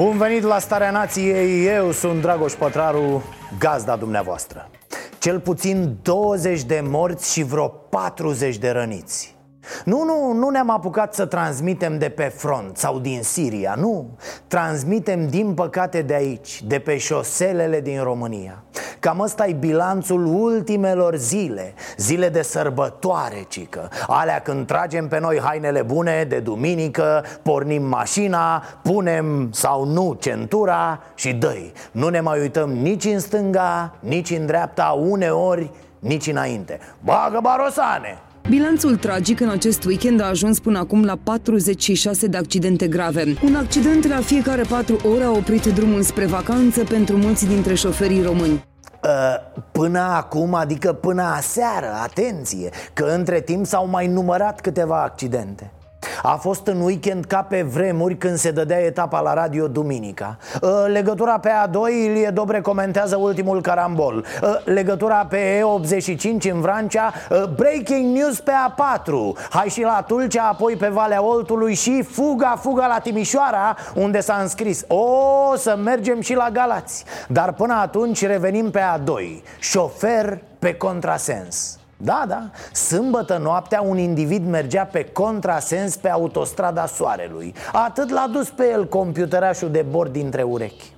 Bun venit la Starea Nației, eu sunt Dragoș Pătraru, gazda dumneavoastră. Cel puțin 20 de morți și vreo 40 de răniți. Nu, nu, nu ne-am apucat să transmitem de pe front sau din Siria, nu. Transmitem din păcate de aici, de pe șoselele din România Cam ăsta e bilanțul ultimelor zile Zile de sărbătoare, cică Alea când tragem pe noi hainele bune de duminică Pornim mașina, punem sau nu centura și dăi Nu ne mai uităm nici în stânga, nici în dreapta Uneori nici înainte Bagă barosane! Bilanțul tragic în acest weekend a ajuns până acum la 46 de accidente grave. Un accident la fiecare 4 ore a oprit drumul spre vacanță pentru mulți dintre șoferii români. Uh, Până acum, adică până aseară, atenție Că între timp s-au mai numărat câteva accidente a fost în weekend ca pe vremuri când se dădea etapa la radio Duminica. Uh, Legătura pe A2, Ilie Dobre comentează ultimul carambol. Uh, Legătura pe E85 în Vrancea, uh, breaking news pe A4 Hai și la Tulcea, apoi pe Valea Oltului și fuga, fuga la Timișoara Unde s-a înscris. O, să mergem și la Galați. Dar până atunci revenim pe A2 Șofer pe contrasens da, da, sâmbătă noaptea un individ mergea pe contrasens pe autostrada Soarelui. Atât l-a dus pe el computerașul de bord dintre urechi.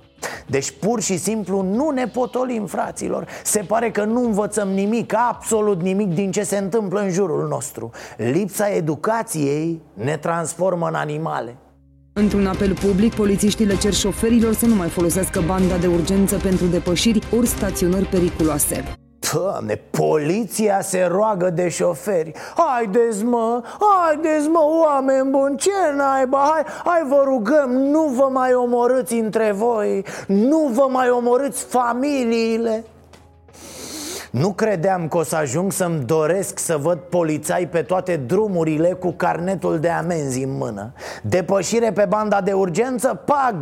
Deci pur și simplu nu ne potolim, fraților. Se pare că nu învățăm nimic, absolut nimic din ce se întâmplă în jurul nostru. Lipsa educației ne transformă în animale. Într-un apel public, polițiștii le cer șoferilor să nu mai folosească banda de urgență pentru depășiri ori staționări periculoase. Doamne, poliția se roagă de șoferi. Haideți mă, haideți mă, oameni buni, ce naiba Hai, hai vă rugăm, nu vă mai omorâți între voi Nu vă mai omorâți familiile nu credeam că o să ajung să-mi doresc să văd polițai pe toate drumurile cu carnetul de amenzi în mână. Depășire pe banda de urgență, pac,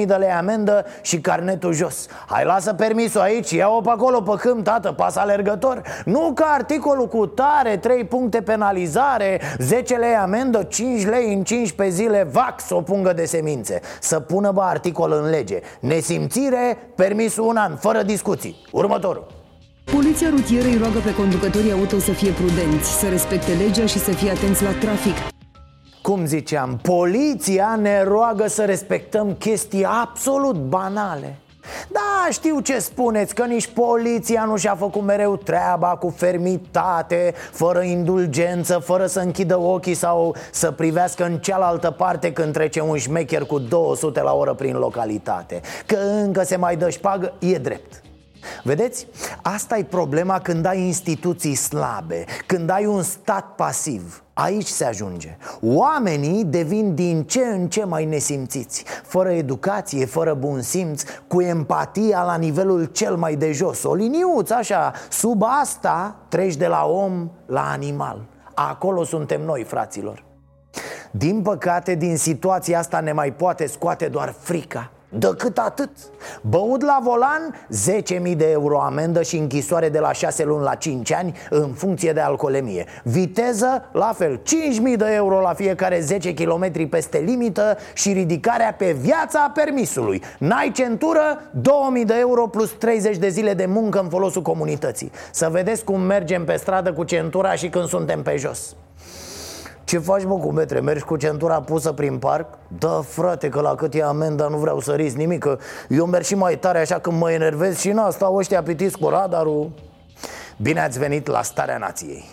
20.000 de lei amendă și carnetul jos. Hai lasă permisul aici, ia-o pe acolo pe câmp, tată, pas alergător. Nu ca articolul cu tare, 3 puncte penalizare, 10 lei amendă, 5 lei în 15 zile, vax o pungă de semințe. Să pună bă articol în lege. Nesimțire, permisul un an, fără discuții. Următorul Poliția rutieră îi roagă pe conducătorii auto să fie prudenți, să respecte legea și să fie atenți la trafic. Cum ziceam, poliția ne roagă să respectăm chestii absolut banale. Da, știu ce spuneți, că nici poliția nu și-a făcut mereu treaba cu fermitate, fără indulgență, fără să închidă ochii sau să privească în cealaltă parte când trece un șmecher cu 200 la oră prin localitate. Că încă se mai dă șpagă, e drept Vedeți? Asta e problema când ai instituții slabe Când ai un stat pasiv. Aici se ajunge. Oamenii devin din ce în ce mai nesimțiți Fără educație, fără bun simț Cu empatia la nivelul cel mai de jos. O liniuță așa Sub asta treci de la om la animal. Acolo suntem noi, fraților. Din păcate, din situația asta ne mai poate scoate doar frica Decât atât. Băut la volan, 10.000 de euro amendă și închisoare de la 6 luni la 5 ani în funcție de alcoolemie. Viteză, la fel, 5.000 de euro la fiecare 10 km peste limită și ridicarea pe viața permisului. N-ai centură, 2.000 de euro plus 30 de zile de muncă în folosul comunității. Să vedeți cum mergem pe stradă cu centura și când suntem pe jos ce faci mă cu metre? Mergi cu centura pusă prin parc? Da, frate, că la cât e amenda nu vreau să risc nimic Că eu merg și mai tare așa când mă enervez și nu stau ăștia pitiți cu radarul Bine ați venit la Starea Nației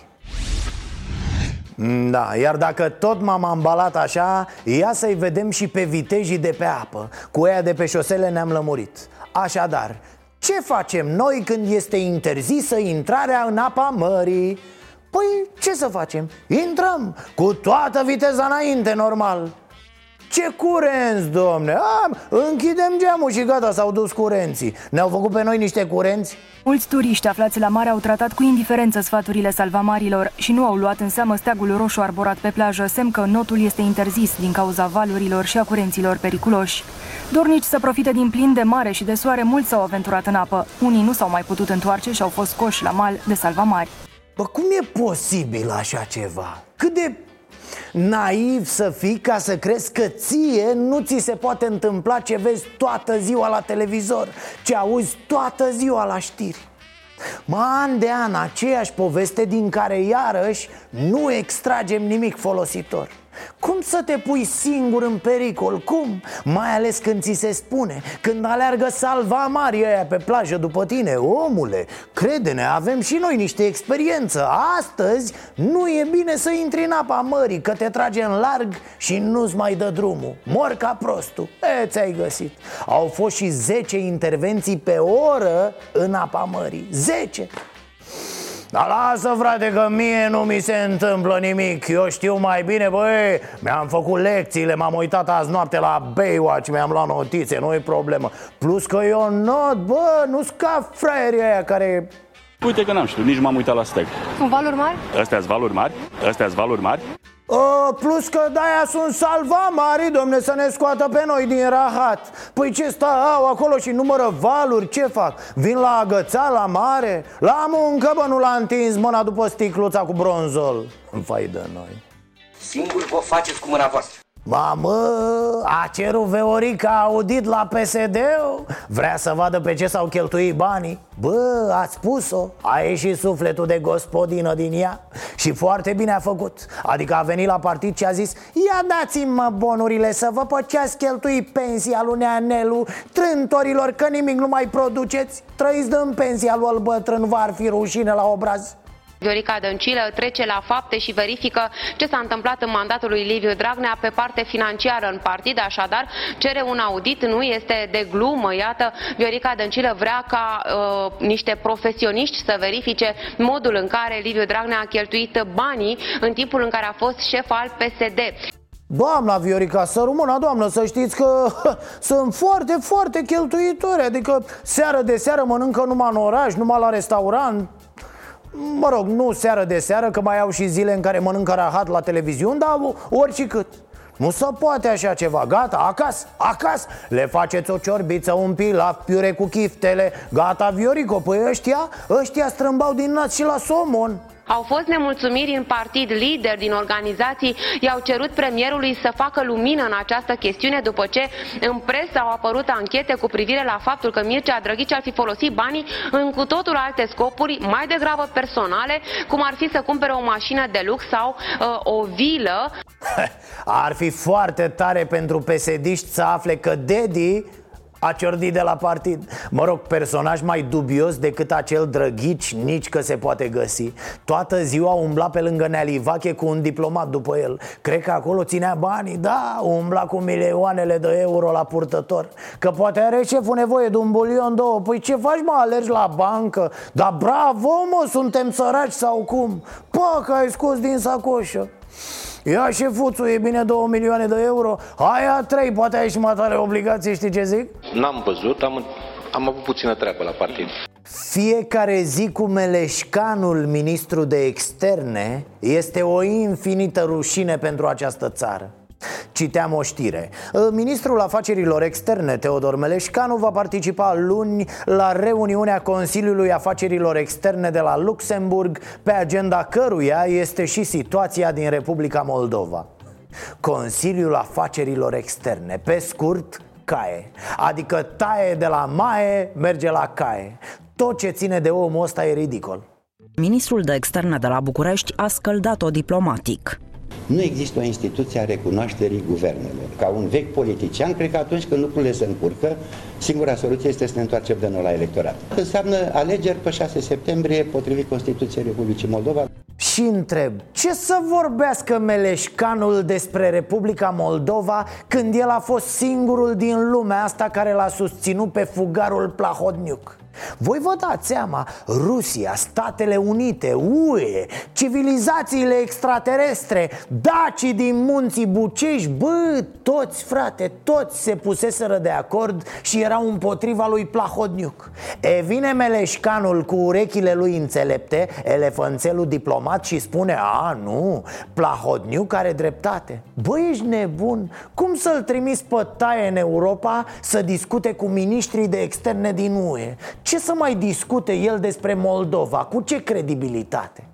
da, iar dacă tot m-am ambalat așa Ia să-i vedem și pe vitejii de pe apă Cu ea de pe șosele ne-am lămurit Așadar, ce facem noi când este interzisă intrarea în apa mării? Păi ce să facem? Intrăm cu toată viteza înainte, normal Ce curenți, domne? A, închidem geamul și gata, s-au dus curenții Ne-au făcut pe noi niște curenți? Mulți turiști aflați la mare au tratat cu indiferență sfaturile salvamarilor și nu au luat în seamă steagul roșu arborat pe plajă, semn că notul este interzis din cauza valurilor și a curenților periculoși. Dornici să profite din plin de mare și de soare, mulți s-au aventurat în apă. Unii nu s-au mai putut întoarce și au fost scoși la mal de salvamari. Bă, cum e posibil așa ceva? Cât de naiv să fii ca să crezi că ție nu ți se poate întâmpla ce vezi toată ziua la televizor Ce auzi toată ziua la știri Mă, an de an, aceeași poveste din care iarăși nu extragem nimic folositor cum să te pui singur în pericol? Cum? Mai ales când ți se spune Când aleargă salva mari aia pe plajă după tine. Omule, crede-ne, avem și noi niște experiență. Astăzi nu e bine să intri în apa mării Că te trage în larg și nu-ți mai dă drumul. Mor ca prostul. E, ți-ai găsit. Au fost și 10 intervenții pe oră în apa mării. 10 dar lasă frate că mie nu mi se întâmplă nimic Eu știu mai bine, băi Mi-am făcut lecțiile, m-am uitat azi noapte la Baywatch Mi-am luat notițe, nu e problemă Plus că eu not, bă, nu-s ca fraierii aia care Uite că n-am știut, nici m-am uitat la steg. Sunt valuri mari? Astea sunt valuri mari? Astea sunt valuri mari? Uh, plus că de-aia sunt salva mari, domne, să ne scoată pe noi din rahat Păi ce stau acolo și numără valuri, ce fac? Vin la agățala mare? La muncă, bă, nu l-a întins mâna după sticluța cu bronzol În fai de noi Singur vă faceți cu mâna voastră Mamă, a cerut Veorica audit la psd Vrea să vadă pe ce s-au cheltuit banii. Bă, a spus-o A ieșit sufletul de gospodină din ea Și foarte bine a făcut. Adică a venit la partid și a zis Ia dați-mi mă bonurile să vă pe ce-ați cheltuit pensia lui Neanelu Trântorilor că nimic nu mai produceți. Trăiți din pensia lui bătrân V-ar fi rușine la obraz Viorica Dăncilă trece la fapte și verifică ce s-a întâmplat în mandatul lui Liviu Dragnea pe parte financiară în partid, așadar cere un audit, nu este de glumă, iată, Viorica Dăncilă vrea ca uh, niște profesioniști să verifice modul în care Liviu Dragnea a cheltuit banii în timpul în care a fost șef al PSD. Doamna Viorica, să rămână, doamnă, să știți că sunt foarte, foarte cheltuitori. Adică seară de seară mănâncă numai în oraș, numai la restaurant Mă rog, nu seară de seară, că mai au și zile în care mănâncă rahat la televiziune Dar oricât. Nu se poate așa ceva, gata, acasă, acasă. Le faceți o ciorbiță, un pilaf, piure cu chiftele. Gata, Viorico, păi ăștia, ăștia strâmbau din nas și la somon au fost nemulțumiri în partid, lideri din organizații i-au cerut premierului să facă lumină în această chestiune după ce în presă au apărut anchete cu privire la faptul că Mircea Drăghici ar fi folosit banii în cu totul alte scopuri, mai degrabă personale, cum ar fi să cumpere o mașină de lux sau uh, o vilă. Ar fi foarte tare pentru pesediști să afle că Dedi a ciordit de la partid. Mă rog, personaj mai dubios decât acel drăghici Nici că se poate găsi. Toată ziua umbla pe lângă Nealivache cu un diplomat după el. Cred că acolo ținea banii. Da, umbla cu milioanele de euro la purtător. Că poate are șeful nevoie de un bulion două. Păi ce faci mă, alergi la bancă? Da bravo mă, suntem săraci sau cum? Pă, că ai scos din sacoșă Ia șefuțul, e bine 2 milioane de euro Aia 3, poate ai și mai tare obligații, știi ce zic? N-am văzut, am, am avut puțină treabă la partid fiecare zi cu Meleșcanul, ministru de externe, este o infinită rușine pentru această țară. Citeam o știre. Ministrul Afacerilor Externe, Teodor Meleșcanu, va participa luni la reuniunea Consiliului Afacerilor Externe de la Luxemburg, pe agenda căruia este și situația din Republica Moldova. Consiliul Afacerilor Externe, pe scurt, CAE. Adică taie de la mae, merge la CAE. Tot ce ține de omul ăsta e ridicol. Ministrul de externe de la București a scăldat-o diplomatic nu există o instituție a recunoașterii guvernelor. Ca un vechi politician, cred că atunci când lucrurile se încurcă, singura soluție este să ne întoarcem de nou la electorat. Înseamnă alegeri pe 6 septembrie, potrivit Constituției Republicii Moldova. Și întreb, ce să vorbească Meleșcanul despre Republica Moldova când el a fost singurul din lumea asta care l-a susținut pe fugarul Plahodniuc? Voi vă dați seama, Rusia, Statele Unite, UE, civilizațiile extraterestre, dacii din munții Bucești Bă, toți frate, toți se puseseră de acord și erau împotriva lui Plahodniuc. E vine Meleșcanul cu urechile lui înțelepte, elefanțelul diplomat și spune A, nu, Plahodniuc are dreptate. Bă, ești nebun, cum să-l trimis pe taie în Europa să discute cu miniștrii de externe din UE? Ce să mai discute el despre Moldova? Cu ce credibilitate?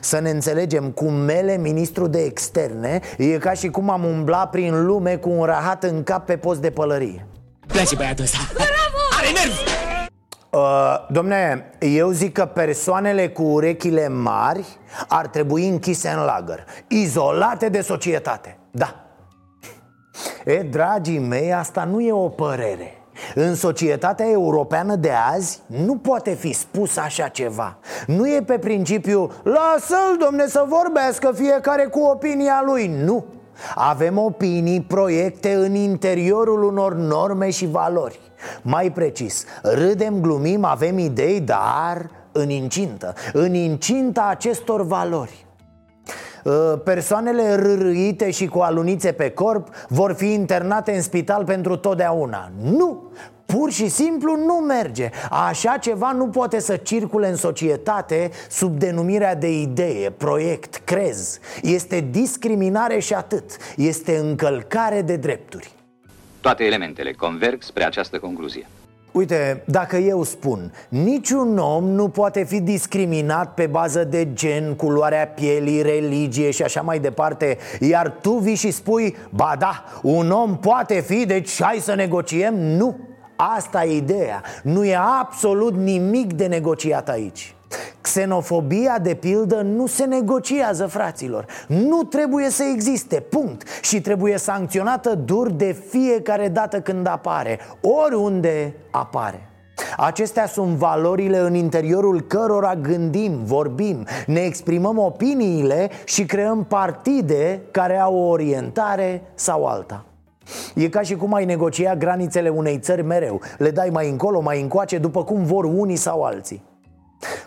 Să ne înțelegem, cu mele, ministru de externe E ca și cum am umbla prin lume cu un rahat în cap pe post de pălărie Place băiatul ăsta Bravo! Are nervi! Uh, domne, eu zic că persoanele cu urechile mari ar trebui închise în lagăr Izolate de societate Da E, dragii mei, asta nu e o părere în societatea europeană de azi nu poate fi spus așa ceva. Nu e pe principiu Lasă-l, domne, să vorbească fiecare cu opinia lui. Nu. Avem opinii, proiecte în interiorul unor norme și valori. Mai precis, râdem, glumim, avem idei, dar în incintă. În incinta acestor valori. Uh, persoanele rârâite și cu alunițe pe corp vor fi internate în spital pentru totdeauna. Nu! Pur și simplu nu merge. Așa ceva nu poate să circule în societate sub denumirea de idee, proiect, crez. Este discriminare și atât. Este încălcare de drepturi. Toate elementele converg spre această concluzie Uite, dacă eu spun Niciun om nu poate fi discriminat pe bază de gen, culoarea pielii, religie și așa mai departe Iar tu vii și spui Ba da, un om poate fi, deci hai să negociem. Nu, asta e ideea. Nu e absolut nimic de negociat aici Xenofobia, de pildă, nu se negociază, fraților. Nu trebuie să existe, punct. Și trebuie sancționată dur de fiecare dată când apare Oriunde apare. Acestea sunt valorile în interiorul cărora gândim, vorbim, ne exprimăm opiniile și creăm partide care au o orientare sau alta. E ca și cum ai negocia granițele unei țări mereu. Le dai mai încolo, mai încoace, după cum vor unii sau alții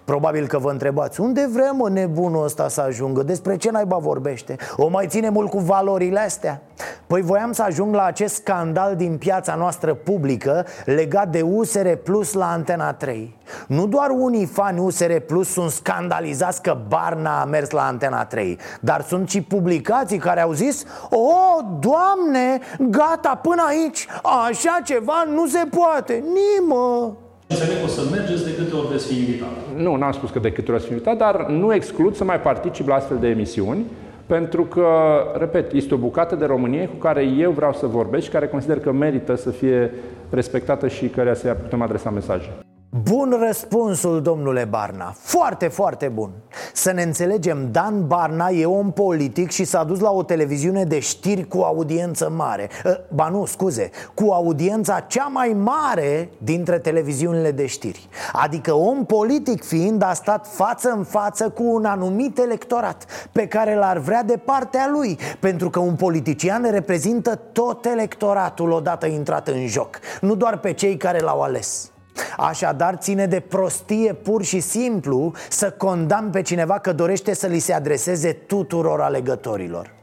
Probabil că vă întrebați Unde vrem mă nebunul ăsta să ajungă? Despre ce naiba vorbește? O mai ține mult cu valorile astea? Păi voiam să ajung la acest scandal din piața noastră publică Legat de USR Plus la Antena 3 Nu doar unii fani USR Plus sunt scandalizați că Barna a mers la Antena 3 Dar sunt și publicații care au zis O, oh, doamne, gata, până aici Așa ceva nu se poate Nimă Înțeleg că o să mergeți de câte ori veți fi invitat. Nu, n-am spus că de câte ori veți fi invitat, dar nu exclud să mai particip la astfel de emisiuni, pentru că, repet, este o bucată de Românie cu care eu vreau să vorbesc și care consider că merită să fie respectată și care să putem adresa mesaje. Bun răspunsul, domnule Barna. Foarte, foarte bun. Să ne înțelegem, Dan Barna e om politic și s-a dus la o televiziune de știri cu audiență mare. Ă, Ba nu, scuze, cu audiența cea mai mare dintre televiziunile de știri. Adică om politic fiind a stat față în față cu un anumit electorat Pe care l-ar vrea de partea lui Pentru că un politician reprezintă tot electoratul odată intrat în joc Nu doar pe cei care l-au ales Așadar ține de prostie pur și simplu să condamn pe cineva că dorește să li se adreseze tuturor alegătorilor.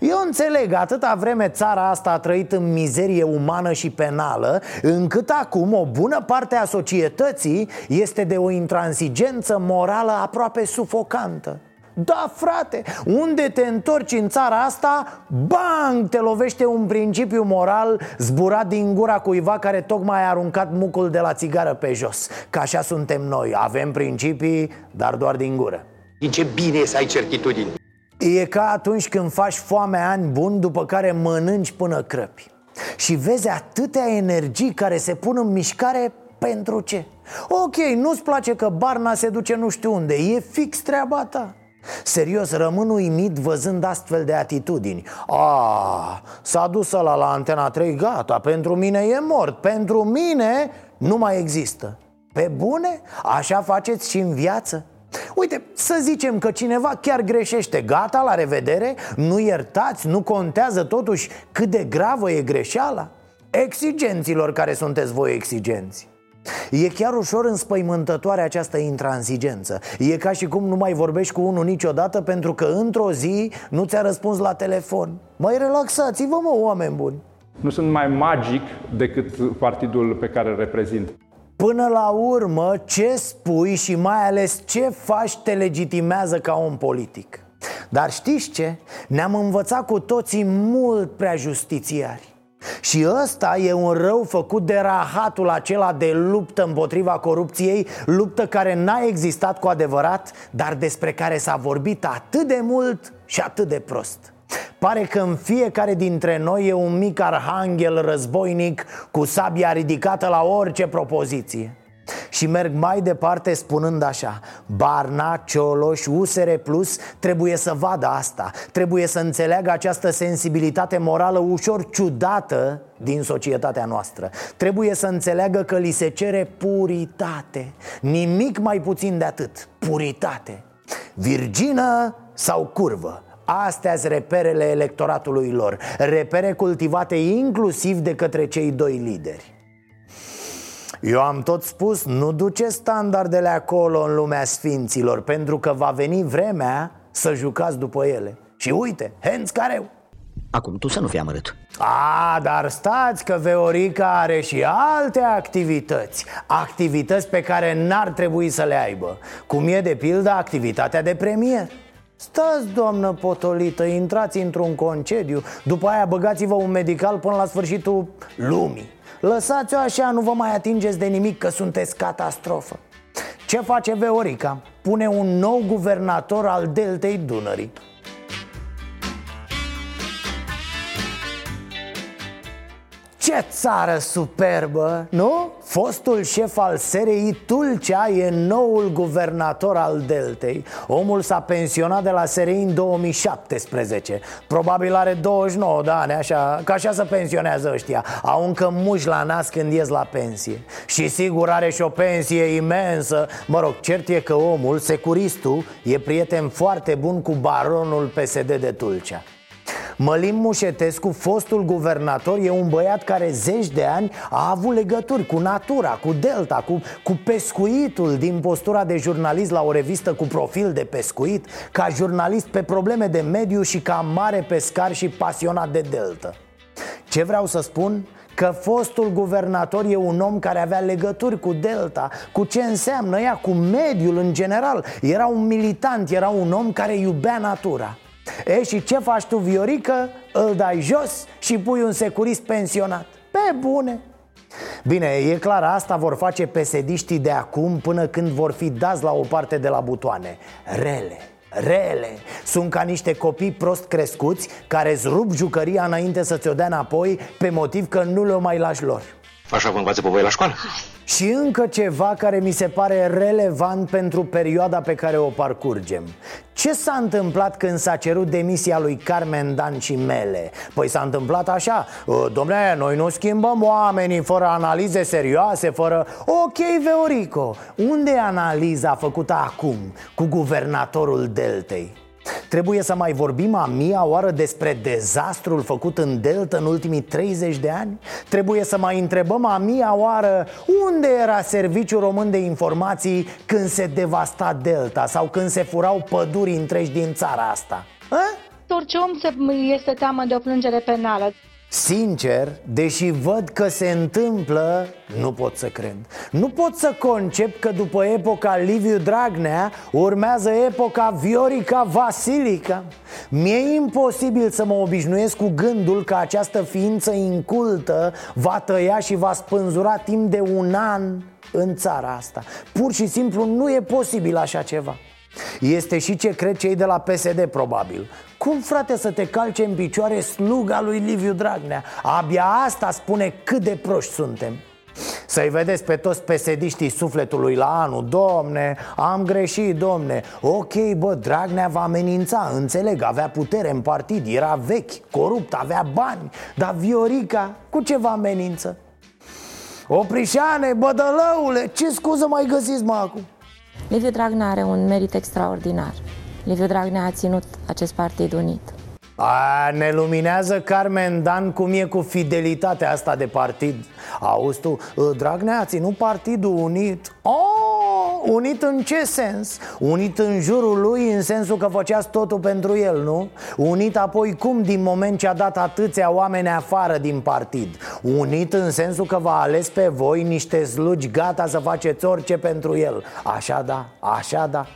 Eu înțeleg, atâta vreme țara asta a trăit în mizerie umană și penală Încât acum o bună parte a societății este de o intransigență morală aproape sufocantă da, frate, unde te întorci în țara asta, bang, te lovește un principiu moral zburat din gura cuiva care tocmai a aruncat mucul de la țigară pe jos. Că așa suntem noi, avem principii, dar doar din gură. Din ce bine e să ai certitudini. E ca atunci când faci foame ani buni, după care mănânci până crăpi. Și vezi atâtea energii care se pun în mișcare pentru ce? Ok, nu-ți place că Barna se duce nu știu unde, e fix treaba ta Serios, rămân uimit văzând astfel de atitudini. A, s-a dus ăla la Antena 3, gata, pentru mine e mort Pentru mine nu mai există. Pe bune? Așa faceți și în viață? Uite, să zicem că cineva chiar greșește. Gata, la revedere, nu iertați, nu contează totuși cât de gravă e greșeala? Exigenților care sunteți voi exigenți E chiar ușor înspăimântătoare această intransigență. E ca și cum nu mai vorbești cu unul niciodată Pentru că într-o zi nu ți-a răspuns la telefon. Mai relaxați-vă mă, oameni buni. Nu sunt mai magic decât partidul pe care îl reprezint. Până la urmă, ce spui și mai ales ce faci te legitimează ca om politic. Dar știți ce? Ne-am învățat cu toții mult prea justițiari și ăsta e un rău făcut de rahatul acela de luptă împotriva corupției Luptă care n-a existat cu adevărat Dar despre care s-a vorbit atât de mult și atât de prost. Pare că în fiecare dintre noi e un mic arhanghel războinic Cu sabia ridicată la orice propoziție și merg mai departe spunând așa Barna, Cioloș, USR Plus trebuie să vadă asta. Trebuie să înțeleagă această sensibilitate morală ușor ciudată din societatea noastră. Trebuie să înțeleagă că li se cere puritate. Nimic mai puțin de atât, puritate. Virgină sau curvă. Astea sunt reperele electoratului lor. Repere cultivate inclusiv de către cei doi lideri eu am tot spus, nu duce standardele acolo în lumea sfinților Pentru că va veni vremea să jucați după ele. Și uite, Hens careu. Acum tu să nu fii amărât. A, dar stați că Veorica are și alte activități. Activități pe care n-ar trebui să le aibă. Cum e de pildă activitatea de premier. Stați, doamnă potolită, intrați într-un concediu După aia băgați-vă un medical până la sfârșitul lumii Lăsați-o așa, nu vă mai atingeți de nimic că sunteți catastrofă Ce face Veorica? Pune un nou guvernator al deltei Dunării Ce țară superbă, nu? Fostul șef al SRI Tulcea e noul guvernator al Deltei. Omul s-a pensionat de la SRI în 2017 Probabil are 29 de ani, așa, ca așa se pensionează ăștia. Au încă muși la nas când ies la pensie. Și sigur are și o pensie imensă. Mă rog, cert e că omul, securistul, e prieten foarte bun cu baronul PSD de Tulcea Mălim Mușetescu, fostul guvernator, e un băiat care zeci de ani a avut legături cu natura, cu delta, cu, cu pescuitul din postura de jurnalist la o revistă cu profil de pescuit, ca jurnalist pe probleme de mediu și ca mare pescar și pasionat de delta. Ce vreau să spun? Că fostul guvernator e un om care avea legături cu Delta Cu ce înseamnă ea, cu mediul în general Era un militant, era un om care iubea natura E, și ce faci tu, Viorică? Îl dai jos și pui un securist pensionat. Pe bune. Bine, e clar, asta vor face pesediștii de acum până când vor fi dați la o parte de la butoane. Rele, rele. Sunt ca niște copii prost crescuți care îți rup jucăria înainte să ți-o dea înapoi Pe motiv că nu le mai lași lor Așa vă învață pe voi la școală? Și încă ceva care mi se pare relevant pentru perioada pe care o parcurgem Ce s-a întâmplat când s-a cerut demisia lui Carmen Dan și Mele? Păi s-a întâmplat așa Domnule, noi nu schimbăm oamenii fără analize serioase, fără... Ok, Veorico, unde e analiza făcută acum cu guvernatorul Deltei? Trebuie să mai vorbim a mia oară despre dezastrul făcut în Delta în ultimii 30 de ani? Trebuie să mai întrebăm a mia oară unde era Serviciul Român de Informații când se devasta Delta sau când se furau păduri întregi din țara asta? A? Orice om se este teamă de o plângere penală. Sincer, deși văd că se întâmplă, nu pot să cred. Nu pot să concep că după epoca Liviu Dragnea urmează epoca Viorica Vasilica Mi-e imposibil să mă obișnuiesc cu gândul că această ființă incultă va tăia și va spânzura timp de un an în țara asta. Pur și simplu nu e posibil așa ceva este și ce cred cei de la PSD probabil Cum frate să te calce în picioare sluga lui Liviu Dragnea? Abia asta spune cât de proști suntem să-i vedeți pe toți pesediștii sufletului la anul Domne, am greșit, domne Ok, bă, Dragnea va amenința, înțeleg, avea putere în partid Era vechi, corupt, avea bani Dar Viorica, cu ce va amenință? Oprișane, bădălăule, ce scuză mai găsiți mă acum? Liviu Dragnea are un merit extraordinar. Liviu Dragnea a ținut acest partid unit. A, ne luminează Carmen Dan cum e cu fidelitatea asta de partid Auzi tu, Dragnea a ținut partidul unit oh, Unit în ce sens? Unit în jurul lui în sensul că făceați totul pentru el, nu? Unit apoi cum din moment ce a dat atâția oameni afară din partid? Unit în sensul că v-a ales pe voi niște slugi gata să faceți orice pentru el. Așa da, așa da.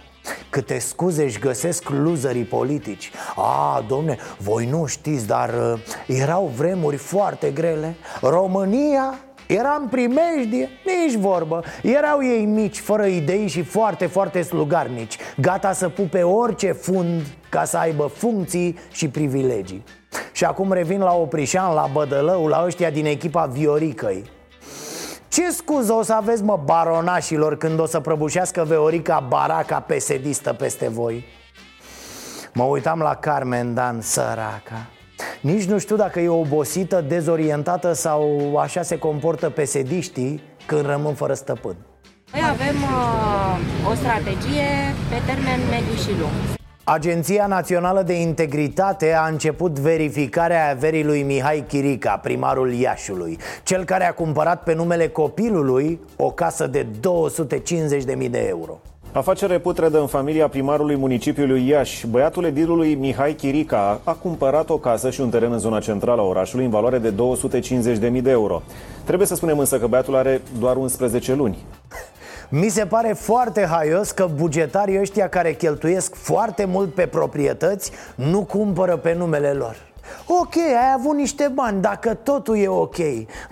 Câte scuze își găsesc loserii politici. A, domne, voi nu știți, dar uh, erau vremuri foarte grele. România era în primejdie, nici vorbă. Erau ei mici, fără idei și foarte, foarte slugarnici Gata să pupe orice fund ca să aibă funcții și privilegii. Și acum revin la Oprișan, la Bădălău, la ăștia din echipa Vioricăi. Ce scuză o să aveți, mă, baronașilor Când o să prăbușească Veorica Baraca pesedistă peste voi? Mă uitam la Carmen Dan, săraca Nici nu știu dacă e obosită, dezorientată Sau așa se comportă pesediștii Când rămân fără stăpân. Noi avem uh, o strategie pe termen mediu și lung. Agenția Națională de Integritate a început verificarea averii lui Mihai Chirica, primarul Iașului Cel care a cumpărat pe numele copilului o casă de 250.000 de euro Afacere putredă în familia primarului municipiului Iași. Băiatul edilului Mihai Chirica a cumpărat o casă și un teren în zona centrală a orașului în valoare de 250.000 de euro. Trebuie să spunem însă că băiatul are doar 11 luni. Mi se pare foarte haios că bugetarii ăștia care cheltuiesc foarte mult pe proprietăți nu cumpără pe numele lor Ok, ai avut niște bani, dacă totul e ok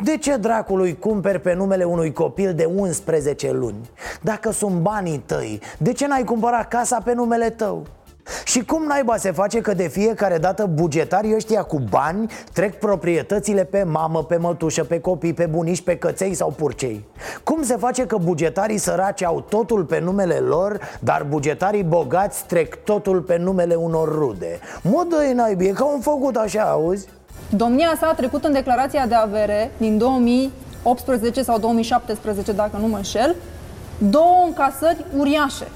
De ce dracului cumperi pe numele unui copil de 11 luni? Dacă sunt banii tăi, de ce n-ai cumpărat casa pe numele tău? Și cum naiba se face că de fiecare dată bugetarii ăștia cu bani trec proprietățile pe mamă, pe mătușă, pe copii, pe bunici, pe căței sau purcei? Cum se face că bugetarii săraci au totul pe numele lor, dar bugetarii bogați trec totul pe numele unor rude? Mă dă naibie, că au făcut așa, auzi? Domnia sa a trecut în declarația de avere din 2018 sau 2017, dacă nu mă înșel, două încasări uriașe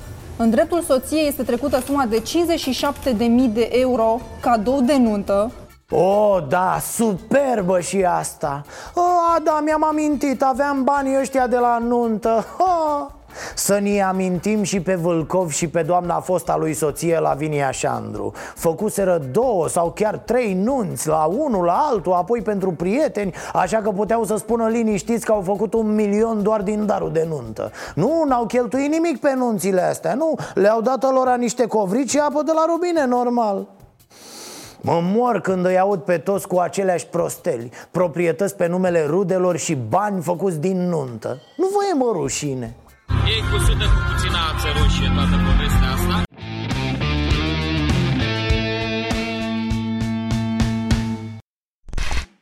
în dreptul soției este trecută suma de 57.000 de euro cadou de nuntă. Oh, da, superbă și asta. Oh, Da, mi-am amintit, aveam banii ăștia de la nuntă. Oh. Să ne amintim și pe Vâlcov și pe doamna fosta lui soție Lavinia Șandru. Făcuseră două sau chiar trei nunți La unul, la altul, apoi pentru prieteni Așa că puteau să spună liniștiți că au făcut un milion doar din darul de nuntă. Nu, n-au cheltuit nimic pe nunțile astea Nu, le-au dat lor niște covrici și apă de la rubine, normal. Mă mor când îi aud pe toți cu aceleași prosteli Proprietăți pe numele rudelor și bani făcuți din nuntă. Nu vă e mă rușine E cusută cu puțină ață roșie toată povestea asta.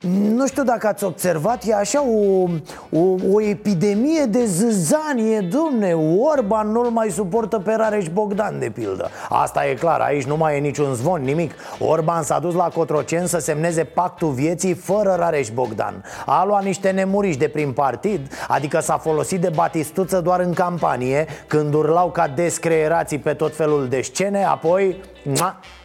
Nu știu dacă ați observat, e așa o, o, o epidemie de zâzanie, domne Orban nu-l mai suportă pe Rareș Bogdan, de pildă. Asta e clar, aici nu mai e niciun zvon, nimic. Orban s-a dus la Cotrocen să semneze pactul vieții fără Rareș Bogdan. A luat niște nemuriși de prin partid, adică s-a folosit de batistuță doar în campanie Când urlau ca descreerații pe tot felul de scene, apoi...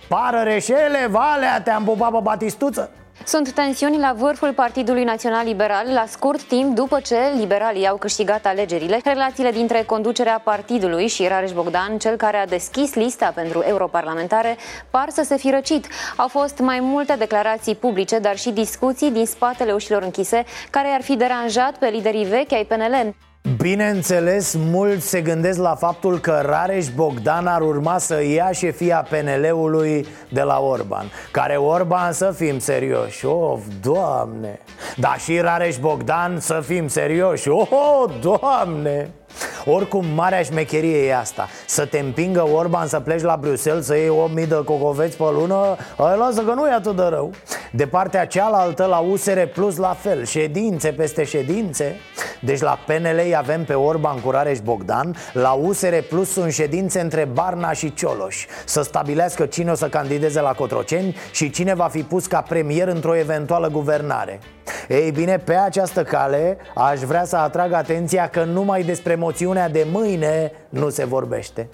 Pară reșele, valea, te-am pupat pe batistuță sunt tensiuni la vârful Partidului Național Liberal la scurt timp după ce liberalii au câștigat alegerile. Relațiile dintre conducerea partidului și Rareș Bogdan, cel care a deschis lista pentru europarlamentare, par să se fi răcit. Au fost mai multe declarații publice, dar și discuții din spatele ușilor închise, care ar fi deranjat pe liderii vechi ai PNL. Bineînțeles, mulți se gândesc la faptul că Rareș Bogdan ar urma să ia șefia PNL-ului de la Orban Care Orban, să fim serioși, of, doamne! Dar și Rareș Bogdan, să fim serioși, oh, doamne oricum, marea șmecherie e asta. Să te împingă Orban să pleci la Bruxelles Să iei 8000 de cocoveți pe lună Îi lasă că nu e atât de rău. De partea cealaltă, la USR Plus la fel. Ședințe peste ședințe. Deci la PNL avem pe Orban cu Rareș Bogdan. La USR Plus sunt ședințe între Barna și Cioloș. Să stabilească cine o să candideze la Cotroceni Și cine va fi pus ca premier într-o eventuală guvernare. Ei bine, pe această cale aș vrea să atrag atenția că numai despre moțiunea de mâine nu se vorbește.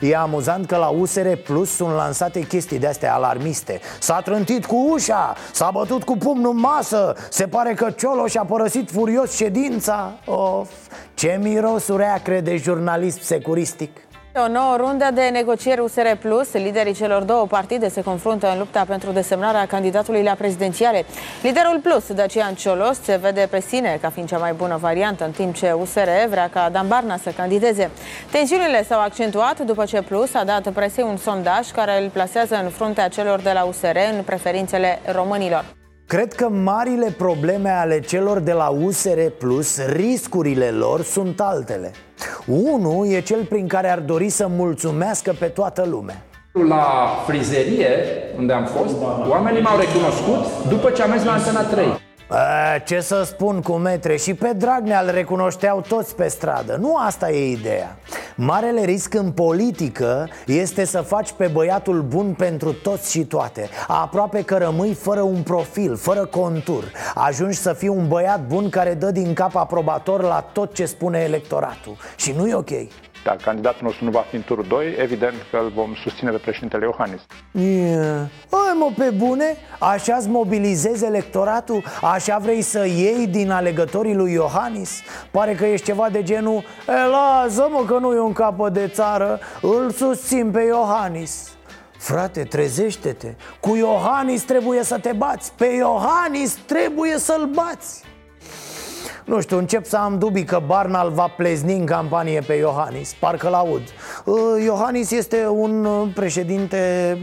E amuzant că la USR Plus sunt lansate chestii de-astea alarmiste. S-a trântit cu ușa, s-a bătut cu pumnul în masă Se pare că Cioloș a părăsit furios ședința. Of, ce mirosuri acre de jurnalism securistic o nouă rundă de negocieri USR Plus. Liderii celor două partide se confruntă în lupta pentru desemnarea candidatului la prezidențiale. Liderul Plus, Dacian Ciolos, se vede pe sine ca fiind cea mai bună variantă, în timp ce USR vrea ca Dan Barna să candideze. Tensiunile s-au accentuat după ce Plus a dat presei un sondaj care îl plasează în fruntea celor de la USR în preferințele românilor. Cred că marile probleme ale celor de la USR Plus, riscurile lor sunt altele. Unul e cel prin care ar dori să mulțumească pe toată lumea. La frizerie, unde am fost, oamenii m-au recunoscut după ce am mers la Antena 3 a, ce să spun cu metre? Și pe Dragnea îl recunoșteau toți pe stradă. Nu asta e ideea. Marele risc în politică este să faci pe băiatul bun pentru toți și toate. Aproape că rămâi fără un profil, fără contur. Ajungi să fii un băiat bun care dă din cap aprobator la tot ce spune electoratul. Și nu e ok dacă candidatul nostru nu va fi în turul 2, evident că îl vom susține pe președintele Iohannis. Yeah. Oi, mă, pe bune? Așa-ți mobilizezi electoratul? Așa vrei să iei din alegătorii lui Iohannis? Pare că ești ceva de genul E, lasă mă că nu e un capăt de țară Îl susțin pe Iohannis Frate, trezește-te Cu Iohannis trebuie să te bați Pe Iohannis trebuie să-l bați nu știu, încep să am dubii că Barnal va plezni în campanie pe Iohannis. Parcă-l aud uh, Iohannis este un uh, președinte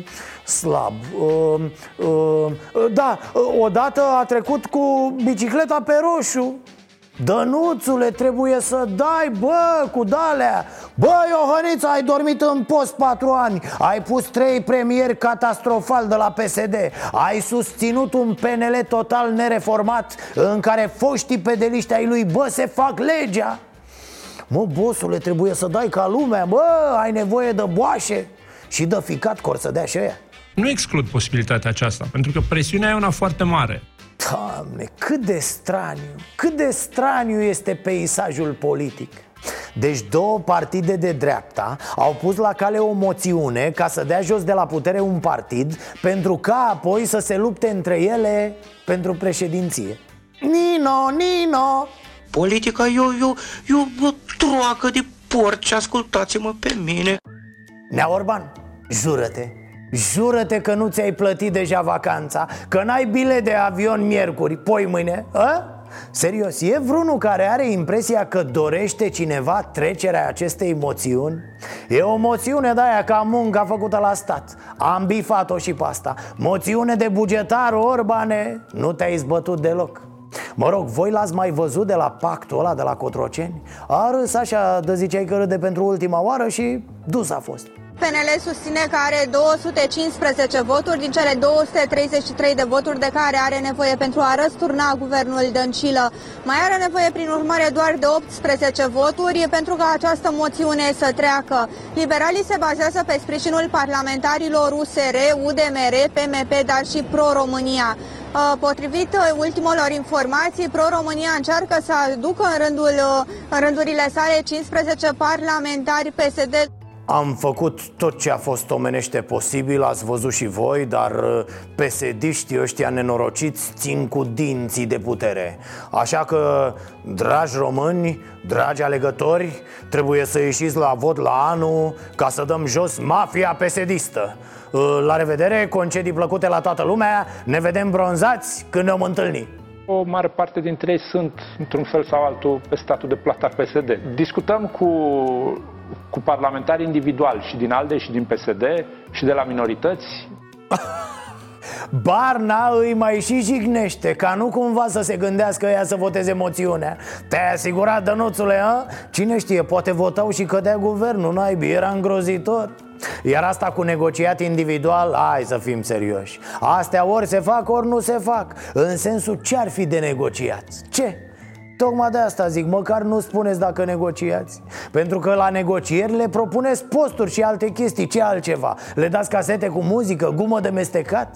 slab. Uh, Da, odată a trecut cu bicicleta pe roșu Dănuțule, trebuie să dai, bă, cu dalea. Bă, Iohăniță, ai dormit în post patru ani. Ai pus trei premieri catastrofal de la PSD Ai susținut un PNL total nereformat În care foștii pedeliști ai lui, bă, se fac legea. Mă, bosule, trebuie să dai ca lumea, bă, ai nevoie de boașe Și de ficat cor să dea și aia Nu exclud posibilitatea aceasta, pentru că presiunea e una foarte mare Doamne, cât de straniu, cât de straniu este peisajul politic. Deci două partide de dreapta au pus la cale o moțiune ca să dea jos de la putere un partid Pentru ca apoi să se lupte între ele pentru președinție. Nino, Nino! Politica e o, e, e o troacă de porci, ascultați-mă pe mine. Nea Orban, jură-te, Jură-te că nu ți-ai plătit deja vacanța Că n-ai bilet de avion miercuri Poi mâine, a? Serios, e vreunul care are impresia că dorește cineva trecerea acestei moțiuni? E o moțiune de aia ca munca făcută la stat Am bifat-o și pe asta Moțiune de bugetar, Orbane Nu te-ai zbătut deloc Mă rog, voi l-ați mai văzut de la pactul ăla de la Cotroceni? A râs așa, de ziceai că râde pentru ultima oară și dus a fost PNL susține că are 215 voturi din cele 233 de voturi de care are nevoie pentru a răsturna guvernul Dăncilă. Mai are nevoie prin urmare doar de 18 voturi pentru ca această moțiune să treacă. Liberalii se bazează pe sprijinul parlamentarilor USR, UDMR, PMP, dar și Pro-România. Uh, potrivit uh, ultimelor informații, Pro-România încearcă să aducă în, rândul, uh, în rândurile sale 15 parlamentari PSD. Am făcut tot ce a fost omenește posibil, ați văzut și voi, dar uh, pesediștii ăștia nenorociți țin cu dinții de putere. Așa că, dragi români, dragi alegători, trebuie să ieșiți la vot la anul ca să dăm jos mafia pesedistă. Uh, La revedere, concedii plăcute la toată lumea, ne vedem bronzați când ne vom întâlni o mare parte dintre ei sunt, într-un fel sau altul, pe statul de plata PSD. Discutăm cu cu parlamentari individuali și din ALDE și din PSD și de la minorități. Barna îi mai și jignește Ca nu cumva să se gândească ea să voteze moțiunea Te-ai asigurat, dănuțule, a? Cine știe, poate votau și cădea guvernul Naibii, era îngrozitor iar asta cu negociat individual, hai să fim serioși Astea ori se fac, ori nu se fac În sensul ce ar fi de negociat? Ce? Tocmai de asta zic, măcar nu spuneți dacă negociați Pentru că la negocieri le propuneți posturi și alte chestii, ce altceva? Le dați casete cu muzică, gumă de mestecat?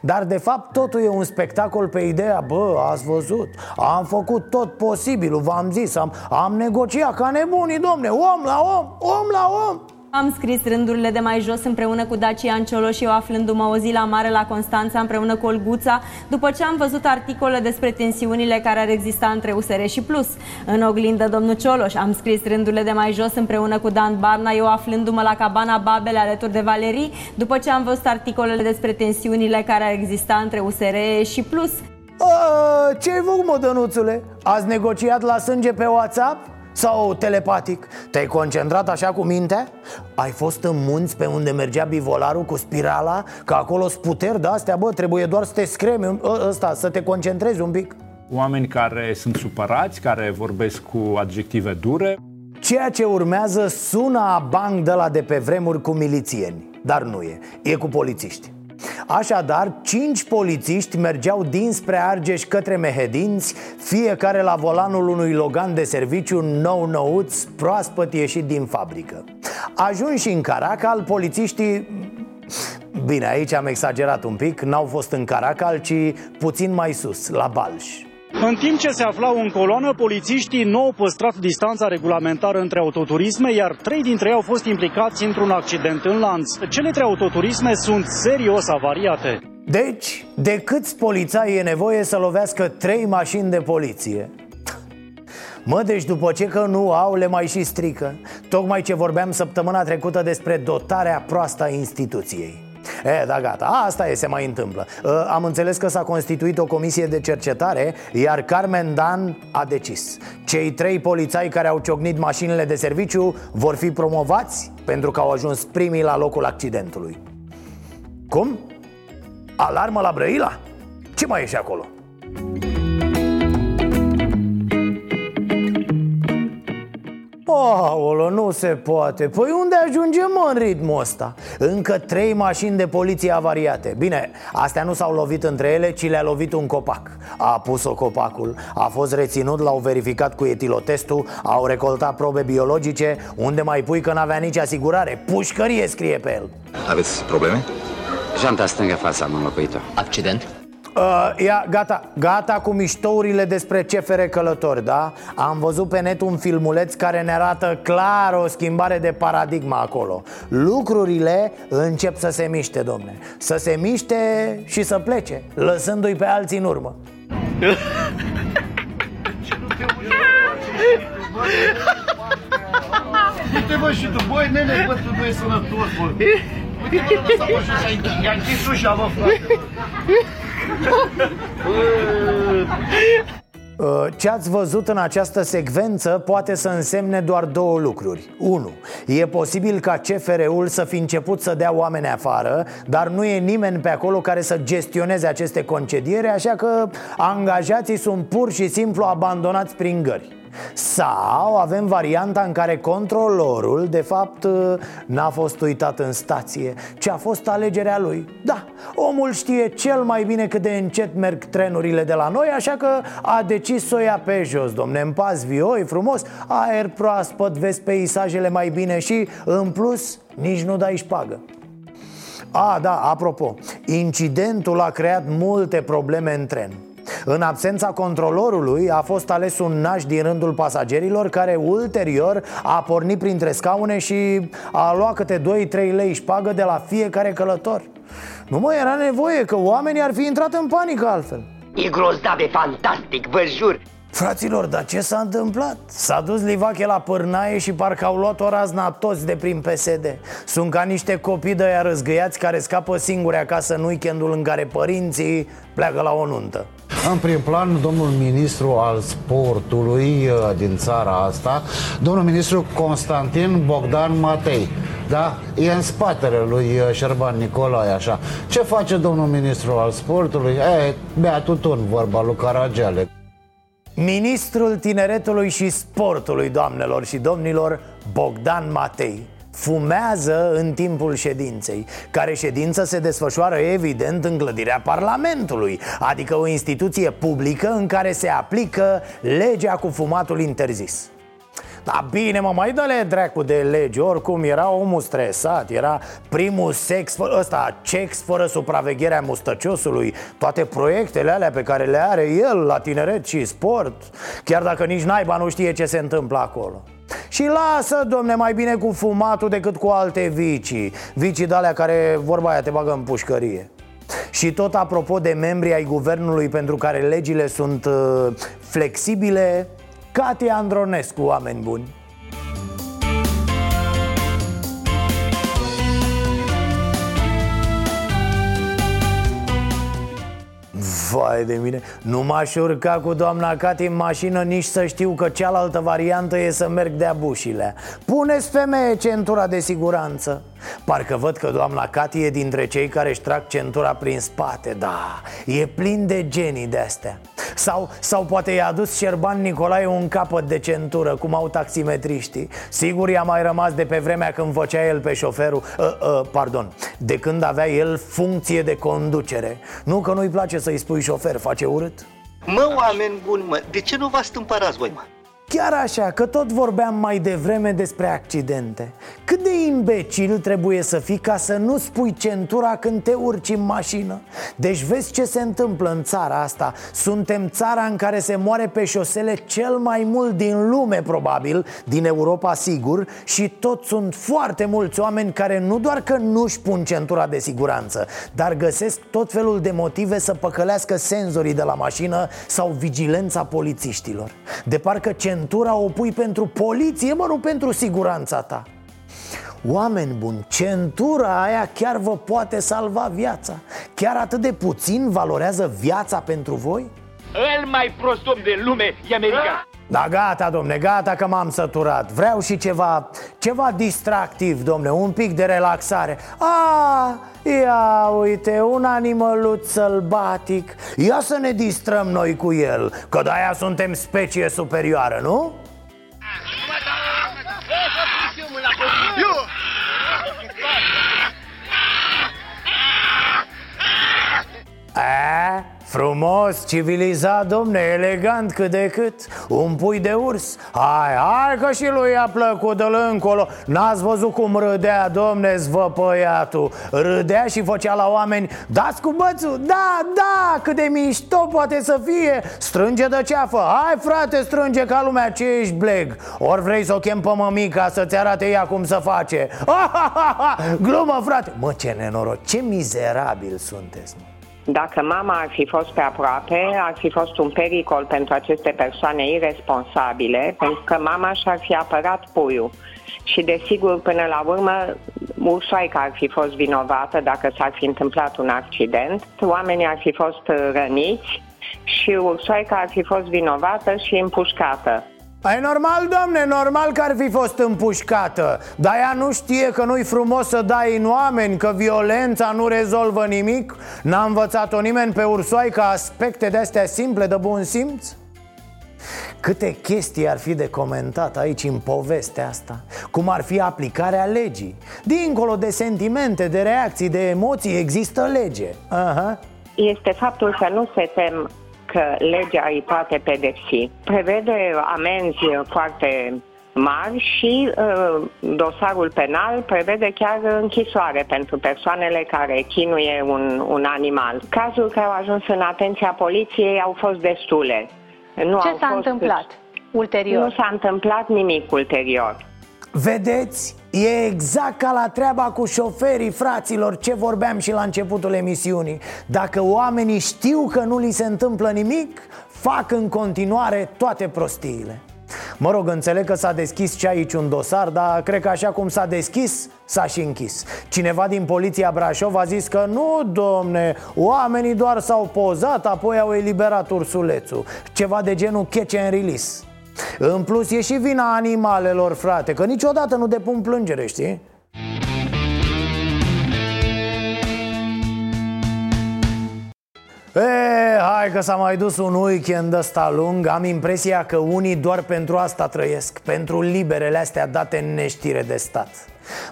Dar de fapt totul e un spectacol pe ideea Bă, ați văzut, am făcut tot posibilul, v-am zis Am, am negociat ca nebunii, domne, om la om, om la om Am scris rândurile de mai jos împreună cu Dacian Cioloș și eu aflându-mă o zi la mare la Constanța împreună cu Olguța după ce am văzut articole despre tensiunile care ar exista între USR și Plus. În oglindă, domnul Cioloș, am scris rândurile de mai jos împreună cu Dan Barna, eu aflându-mă la cabana Babele alături de Valerii după ce am văzut articolele despre tensiunile care ar exista între USR și Plus. Ce-ai făcut, mă, Dănuțule? Ați negociat la sânge pe WhatsApp? Sau telepatic? Te-ai concentrat așa cu mintea? Ai fost în munți pe unde mergea bivolarul cu spirala? Că acolo sputeri de astea, bă, trebuie doar să te scremi ăsta, să te concentrezi un pic Oameni care sunt supărați, care vorbesc cu adjective dure Ceea ce urmează sună a banc de la de pe vremuri cu milițieni Dar nu e, e cu polițiști Așadar, cinci polițiști mergeau dinspre Argeș către Mehedinți Fiecare la volanul unui Logan de serviciu nou-nouț, proaspăt ieșit din fabrică. Ajunși în Caracal, polițiștii Bine, aici am exagerat un pic, n-au fost în Caracal, ci puțin mai sus, la Balș în timp ce se aflau în coloană, polițiștii nu au păstrat distanța regulamentară între autoturisme, iar trei dintre ei au fost implicați într-un accident în lanț. Cele trei autoturisme sunt serios avariate. Deci, de câți polițai e nevoie să lovească trei mașini de poliție? Mă, deci după ce că nu au, le mai și strică Tocmai ce vorbeam săptămâna trecută despre dotarea proastă a instituției E, da, gata, asta e, se mai întâmplă Am înțeles că s-a constituit o comisie de cercetare Iar Carmen Dan a decis Cei trei polițai care au ciocnit mașinile de serviciu Vor fi promovați pentru că au ajuns primii la locul accidentului Cum? Alarmă la Brăila? Ce mai e și acolo? Paolo, nu se poate. Păi unde ajungem în ritmul ăsta? Încă trei mașini de poliție avariate. Bine, astea nu s-au lovit între ele, ci le-a lovit un copac. A pus-o copacul, a fost reținut, l-au verificat cu etilotestul Au recoltat probe biologice. Unde mai pui că n-avea nici asigurare? Pușcărie scrie pe el. Aveți probleme? Janta stângă fața am înlocuit-o Accident? Uh, ia, gata, gata cu miștourile despre CFR Călători, da? Am văzut pe net un filmuleț care ne arată clar o schimbare de paradigma acolo. Lucrurile încep să se miște, domne. Să se miște și să plece, lăsându-i pe alții în urmă. Uite bă și tu, băi nene, bă, tu nu e sănătos, bă. Uite bă, lăsa bă și i-a închis ușa, bă, frate Uh, ce ați văzut în această secvență poate să însemne doar două lucruri. 1. E posibil ca CFR-ul să fi început să dea oameni afară Dar nu e nimeni pe acolo care să gestioneze aceste concediere Așa că angajații sunt pur și simplu abandonați prin gări sau avem varianta în care controlorul, de fapt, n-a fost uitat în stație Ci a fost alegerea lui. Da, omul știe cel mai bine cât de încet merg trenurile de la noi Așa că a decis să o ia pe jos, domne În pas vioi, frumos, aer proaspăt, vezi peisajele mai bine Și, în plus, nici nu dai șpagă. A, da, apropo, incidentul a creat multe probleme în tren în absența controlorului a fost ales un naș din rândul pasagerilor Care ulterior a pornit printre scaune și a luat câte 2-3 lei șpagă de la fiecare călător. Nu mai era nevoie că oamenii ar fi intrat în panică altfel. E grozav, e fantastic, vă jur. Fraților, dar ce s-a întâmplat? S-a dus Livache la pârnaie și parcă au luat o razna toți de prin PSD Sunt ca niște copii de aia răzgăiați care scapă singuri acasă în weekendul în care părinții pleacă la o nuntă în prim plan, domnul ministru al sportului uh, din țara asta, domnul ministru Constantin Bogdan Matei. Da? E în spatele lui uh, Șerban Nicolae, așa. Ce face domnul ministru al sportului? E, bea tutun, vorba lui Caragiale. Ministrul tineretului și sportului, doamnelor și domnilor, Bogdan Matei fumează în timpul ședinței. Care ședință se desfășoară evident în clădirea Parlamentului Adică o instituție publică în care se aplică legea cu fumatul interzis. Da, bine, mă, mai dă-le dracu de lege Oricum era omul stresat Era primul sex, ăsta, sex fără supravegherea mustăciosului Toate proiectele alea pe care le are el la tineret și sport Chiar dacă nici naiba nu știe ce se întâmplă acolo Și lasă, domne, mai bine cu fumatul decât cu alte vicii. Vicii de-alea care, vorba aia, te bagă în pușcărie. Și tot apropo de membrii ai guvernului pentru care legile sunt uh, flexibile Katia Andronescu, oameni buni Vai de mine, nu m-aș urca cu doamna Cati în mașină nici să știu că cealaltă variantă e să merg de-a bușile. Puneți femeie centura de siguranță Parcă văd că doamna Cati e dintre cei care își trag centura prin spate Da, e plin de genii de-astea sau, sau poate i-a adus Șerban Nicolae un capăt de centură Cum au taximetriștii. Sigur i-a mai rămas de pe vremea când făcea el pe șoferul uh, uh, Pardon, de când avea el funcție de conducere. Nu că nu-i place să-i spui șofer, face urât. Mă, oameni buni, mă, de ce nu vă stâmpărați voi, mă? Chiar așa, că tot vorbeam mai devreme despre accidente. Cât de imbecil trebuie să fii ca să nu spui centura când te urci în mașină? Deci vezi ce se întâmplă în țara asta. Suntem țara în care se moare pe șosele cel mai mult din lume probabil Din Europa sigur Și tot sunt foarte mulți oameni care nu doar că nu-și pun centura de siguranță Dar găsesc tot felul de motive să păcălească senzorii de la mașină Sau vigilența polițiștilor. De parcă centura o pui pentru poliție, mă, nu pentru siguranța ta. Oameni buni, centura aia chiar vă poate salva viața. Chiar atât de puțin valorează viața pentru voi? El mai prost om de lume e America Da, gata, domne, gata că m-am săturat. Vreau și ceva, ceva distractiv, domne, un pic de relaxare. A, ia uite, un animăluț sălbatic. Ia să ne distrăm noi cu el Că de-aia suntem specie superioară, nu? A, frumos, civilizat, domne, elegant cât de cât. Un pui de urs. Hai, hai că și lui a plăcut de încolo. N-ați văzut cum râdea, domne, zvăpăiatul. Râdea și făcea la oameni Dați cu bățul, da, da, cât de mișto poate să fie. Strânge de ceafă, hai frate, strânge ca lumea ce ești bleg. Ori vrei să o chem pe mămica să-ți arate ea cum să face. Ha, ha, ha, ha. Glumă, frate. Mă, ce nenoroc, ce mizerabil sunteți, mă. Dacă mama ar fi fost pe aproape, ar fi fost un pericol pentru aceste persoane irresponsabile, pentru că mama și-ar fi apărat puiul. Și desigur, până la urmă, ursoaica ar fi fost vinovată dacă s-ar fi întâmplat un accident, oamenii ar fi fost răniți și ursoaica ar fi fost vinovată și împușcată. E normal, domne, normal că ar fi fost împușcată. Dar ea nu știe că nu-i frumos să dai în oameni Că violența nu rezolvă nimic. N-a învățat-o nimeni pe ursoaica aspecte de-astea simple de bun simț? Câte chestii ar fi de comentat aici în povestea asta? Cum ar fi aplicarea legii? Dincolo de sentimente, de reacții, de emoții, există lege. Aha. Este faptul că nu se tem că legea îi poate pedepsi. Prevede amenzi foarte mari și uh, dosarul penal prevede chiar închisoare pentru persoanele care chinuie un, un animal. Cazul care au ajuns în atenția poliției au fost destule. Nu Ce s-a fost... întâmplat ulterior? Nu s-a întâmplat nimic ulterior. Vedeți? E exact ca la treaba cu șoferii, fraților, ce vorbeam și la începutul emisiunii. Dacă oamenii știu că nu li se întâmplă nimic, fac în continuare toate prostiile. Mă rog, înțeleg că s-a deschis și aici un dosar, dar cred că așa cum s-a deschis, s-a și închis. Cineva din poliția Brașov a zis că nu, domne, oamenii doar s-au pozat, apoi au eliberat ursulețul. Ceva de genul catch and release în plus e și vina animalelor, frate Că niciodată nu depun plângere, știi? E, hai că s-a mai dus un weekend ăsta lung. Am impresia că unii doar pentru asta trăiesc Pentru liberele astea date în neștire de stat.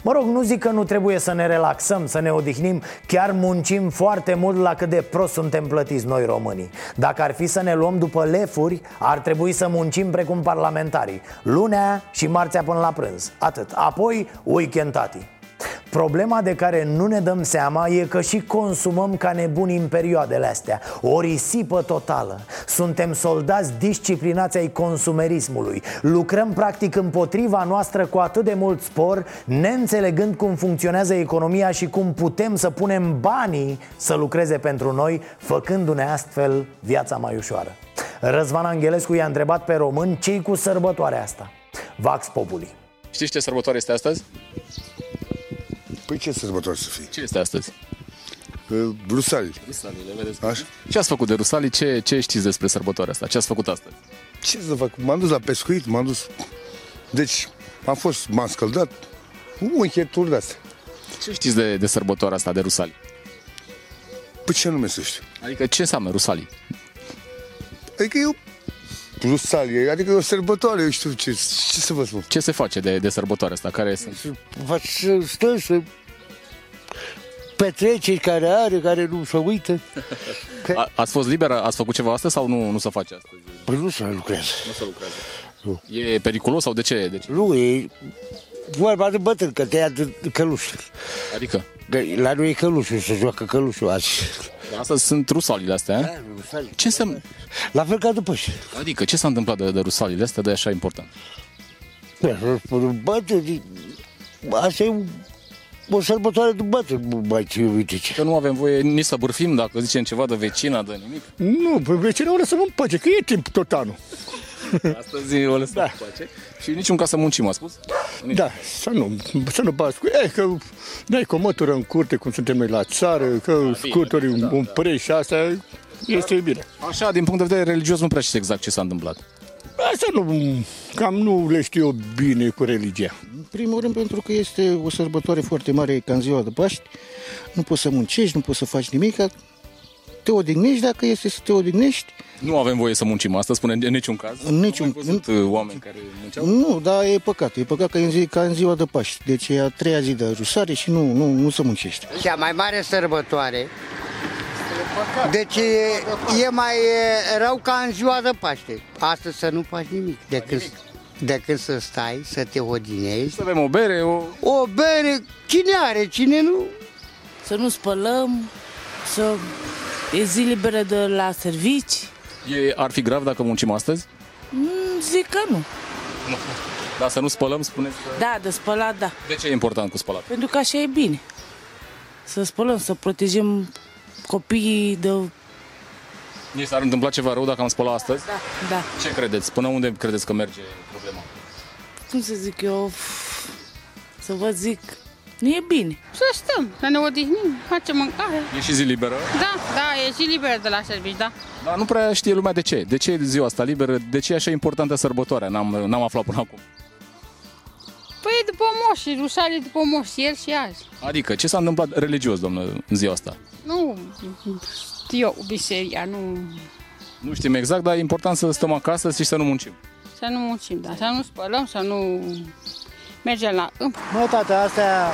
Mă rog, nu zic că nu trebuie să ne relaxăm, să ne odihnim. Chiar muncim foarte mult la cât de prost suntem plătiți noi românii. Dacă ar fi să ne luăm după lefuri, ar trebui să muncim precum parlamentarii. Lunea și marțea până la prânz, atât. Apoi weekend tati Problema de care nu ne dăm seama e că și consumăm ca nebuni în perioadele astea. O risipă totală. Suntem soldați disciplinați ai consumerismului. Lucrăm practic împotriva noastră cu atât de mult spor Neînțelegând cum funcționează economia și cum putem să punem banii să lucreze pentru noi Făcându-ne astfel viața mai ușoară. Răzvan Angelescu i-a întrebat pe români cei cu sărbătoarea asta. Vax Populi. Știți ce sărbătoare este astăzi? Păi ce sărbătoare să fie? Ce este astăzi? Uh, Rusalii. Rusalii, le vedeți? Așa? Ce ați făcut de Rusalii? Ce, ce știți despre sărbătoarea asta? Ce ați făcut astăzi? Ce să fac? M-am dus la pescuit, m-am dus... Deci, am fost, m-am scăldat, uncheturi de astea. Ce știți de, de sărbătoarea asta de Rusalii? Păi ce nume să știu? Adică ce înseamnă Rusalii? Adică eu Rusalie, adică e o sărbătoare, eu știu ce, ce să vă spun. Ce se face de, de sărbătoarea asta? Care sunt? Faci să stă să petreceri care are, care nu se uită. A, ați fost liber? Ați făcut ceva astăzi sau nu, nu se face astăzi? Păi nu se lucrează. Nu se lucrează. Nu. E periculos sau de ce? De ce? Nu, e vorba de bătrân, că te ia de căluș. Adică? De, la noi e călușul, se joacă călușul azi. Dar Astăzi sunt rusalile astea, da, rusalii. Ce înseamnă? La fel ca după și. Adică ce s-a întâmplat de, de rusalile astea de așa important? Bătrân, asta e o sărbătoare de bătrân, mai ce uite ce. Că nu avem voie nici să bârfim dacă zicem ceva de vecina, de nimic. Nu, pe vecina o lăsăm în pace, că e timp tot anul. Astăzi o lăsăm da. în pace. Și niciun ca să muncim, a spus? Nici. Da, să nu, să nu bați cu... Eh, că dai cu o mătură în curte, cum suntem noi la țară, că scuturi un, da, un da. preț și asta este bine. Așa, din punct de vedere religios, nu prea știți exact ce s-a întâmplat. Asta nu, cam nu le știu eu bine cu religia. În primul rând pentru că este o sărbătoare foarte mare ca în ziua de Paști. Nu poți să muncești, nu poți să faci nimic. Te odihnești dacă este să te odihnești. Nu avem voie să muncim asta, spune în niciun caz. În niciun caz. Sunt uh, oameni care munceau? Nu, dar e păcat. E păcat că e în zi, ca în ziua de Paști. Deci e a treia zi de rusare și nu, nu, nu se muncește. Cea mai mare sărbătoare. Deci e, e mai e, rău ca în ziua de Paște. Astăzi să nu faci nimic decât, decât să stai, să te odinești. Să avem o bere, o... O bere, cine are, cine nu? Să nu spălăm, să e zi liberă de la servici. E, ar fi grav dacă muncim astăzi? Mm, Zic că nu. Dar să nu spălăm, spuneți că... Da, de spălat, da. De ce e important cu spălat? Pentru că așa e bine. Să spălăm, să protejăm copiii de... Ni s-ar întâmpla ceva rău dacă am spălat astăzi? Da, da. Ce credeți? Până unde credeți că merge problema? Cum să zic eu? Să vă zic... Nu e bine. Să stăm, să ne odihnim, facem mâncare. E și zi liberă? Da, da, e zi liberă de la servici, da. Dar nu prea știe lumea de ce. De ce e ziua asta liberă? De ce e așa importantă sărbătoarea? N-am, n-am aflat până acum. Păi e după moși, rușale după moși, ieri și azi. Adică, ce s-a întâmplat religios, domnă, în ziua asta? Nu știu eu, biseria, nu... Nu știm exact, dar e important să stăm acasă și să nu muncim. Să nu muncim, da, să nu spălăm, să nu mergem la câmp. Mă, tata, astea,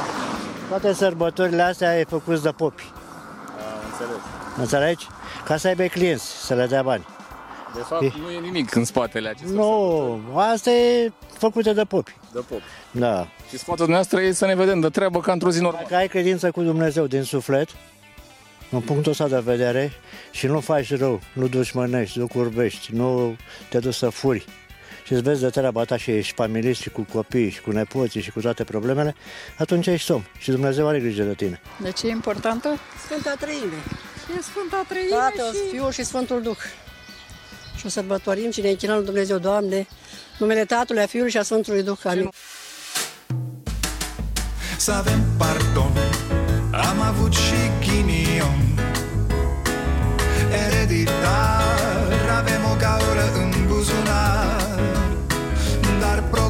toate sărbătorile astea e făcut de popi. Am înțeles. Înțelegi? Ca să aibă clienți, să le dea bani. De fapt, nu e nimic în spatele acestor Nu, asta e făcută de popi. De pop. Da. Și sfatul dumneavoastră e să ne vedem de treabă ca într-o zi normală. Dacă ai credință cu Dumnezeu din suflet, în punctul ăsta de vedere, și nu faci rău, nu dușmănești, nu curbești, nu te duci să furi, și îți vezi de treaba ta și ești familist și cu copii și cu nepoții și cu toate problemele, atunci ești somn și Dumnezeu are grijă de tine. De ce e importantă? Sfânta Trăime. E Sfânta Trăime Tatăl, și... Fiul și Sfântul Duh. Și o sărbătorim și ne închinăm lui Dumnezeu, Doamne, numele Tatălui, a Fiului și a Sfântului Duh. Amin. Să avem pardon Am avut și ghinion Ereditar Avem o gaură în buzunar